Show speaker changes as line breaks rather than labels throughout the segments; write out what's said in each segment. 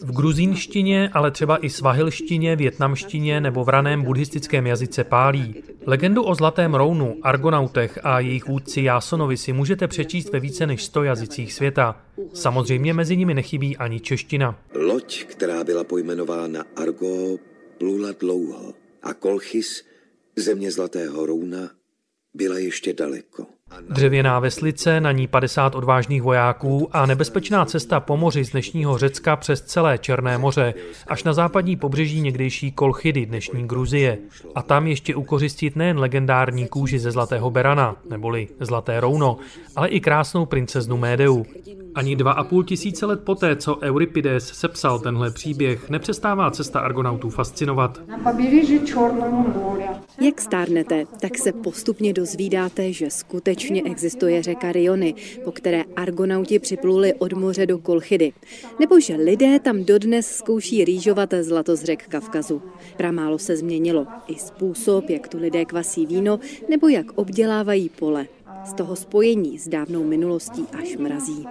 V gruzínštině, ale třeba i svahilštině, větnamštině nebo v raném buddhistickém jazyce pálí. Legendu o Zlatém rounu, Argonautech a jejich vůdci Jásonovi si můžete přečíst ve více než 100 jazycích světa. Samozřejmě mezi nimi nechybí ani čeština.
Loď, která byla pojmenována Argo, plula dlouho a Kolchis, země Zlatého rouna, byla ještě daleko.
Dřevěná veslice, na ní 50 odvážných vojáků a nebezpečná cesta po moři z dnešního Řecka přes celé Černé moře až na západní pobřeží někdejší Kolchidy, dnešní Gruzie. A tam ještě ukořistit nejen legendární kůži ze Zlatého Berana, neboli Zlaté rouno, ale i krásnou princeznu Médeu. Ani dva a půl tisíce let poté, co Euripides sepsal tenhle příběh, nepřestává cesta argonautů fascinovat.
Jak stárnete, tak se postupně dozvídáte, že skutečně existuje řeka Riony, po které argonauti připluli od moře do Kolchidy. Nebo že lidé tam dodnes zkouší rýžovat zlato z řek Kavkazu. Pramálo se změnilo. I způsob, jak tu lidé kvasí víno, nebo jak obdělávají pole. Z toho spojení s dávnou minulostí až mrazí.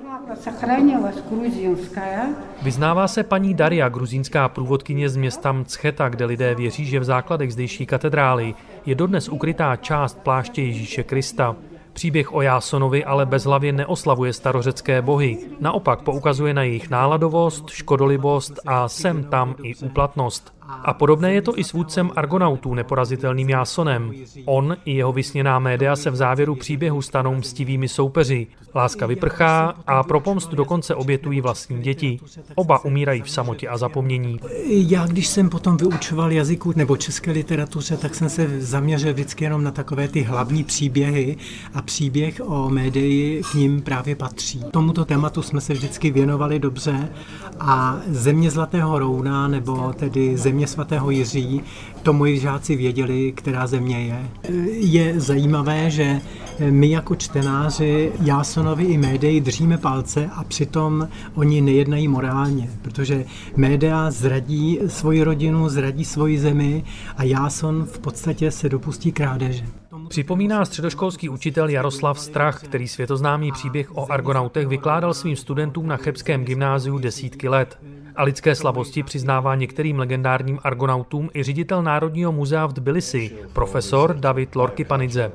Vyznává se paní Daria, gruzínská průvodkyně z města Mccheta, kde lidé věří, že v základech zdejší katedrály je dodnes ukrytá část pláště Ježíše Krista. Příběh o Jásonovi ale bezhlavě neoslavuje starořecké bohy. Naopak poukazuje na jejich náladovost, škodolibost a sem tam i úplatnost. A podobné je to i s vůdcem Argonautů, neporazitelným Jásonem. On i jeho vysněná média se v závěru příběhu stanou mstivými soupeři. Láska vyprchá a pro pomstu dokonce obětují vlastní děti. Oba umírají v samotě a zapomnění.
Já, když jsem potom vyučoval jazyku nebo české literatuře, tak jsem se zaměřil vždycky jenom na takové ty hlavní příběhy a příběh o médii k ním právě patří. Tomuto tématu jsme se vždycky věnovali dobře a země Zlatého Rouna nebo tedy země země svatého Jiří, to moji žáci věděli, která země je. Je zajímavé, že my jako čtenáři Jásonovi i médii držíme palce a přitom oni nejednají morálně, protože média zradí svoji rodinu, zradí svoji zemi a Jáson v podstatě se dopustí krádeže.
Připomíná středoškolský učitel Jaroslav Strach, který světoznámý příběh o argonautech vykládal svým studentům na Chebském gymnáziu desítky let. A lidské slabosti přiznává některým legendárním argonautům i ředitel Národního muzea v Tbilisi, profesor David Lorkipanidze.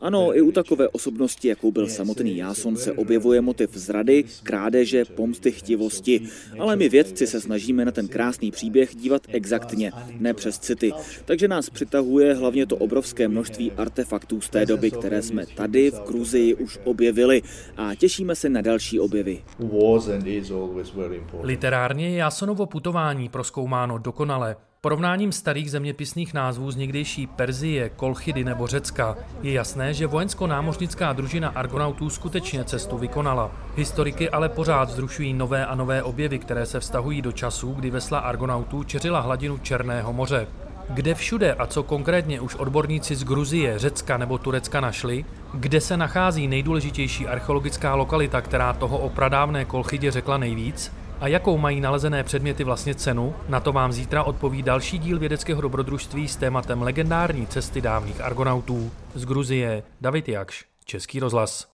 Ano, i u takové osobnosti, jakou byl samotný Jáson, se objevuje motiv zrady, krádeže, pomsty, chtivosti. Ale my vědci se snažíme na ten krásný příběh dívat exaktně, ne přes city. Takže nás přitahuje hlavně to obrovské množství artefaktů z té doby, které jsme tady v Gruzii už objevili a těšíme se na další objevy.
Literárně je Jasonovo putování proskoumáno dokonale. Porovnáním starých zeměpisných názvů z někdejší Perzie, Kolchidy nebo Řecka je jasné, že vojensko-námořnická družina Argonautů skutečně cestu vykonala. Historiky ale pořád zrušují nové a nové objevy, které se vztahují do časů, kdy vesla Argonautů čeřila hladinu Černého moře. Kde všude a co konkrétně už odborníci z Gruzie, Řecka nebo Turecka našli, kde se nachází nejdůležitější archeologická lokalita, která toho o pradávné Kolchidě řekla nejvíc, a jakou mají nalezené předměty vlastně cenu, na to vám zítra odpoví další díl vědeckého dobrodružství s tématem legendární cesty dávných argonautů z Gruzie. David Jakš, Český rozhlas.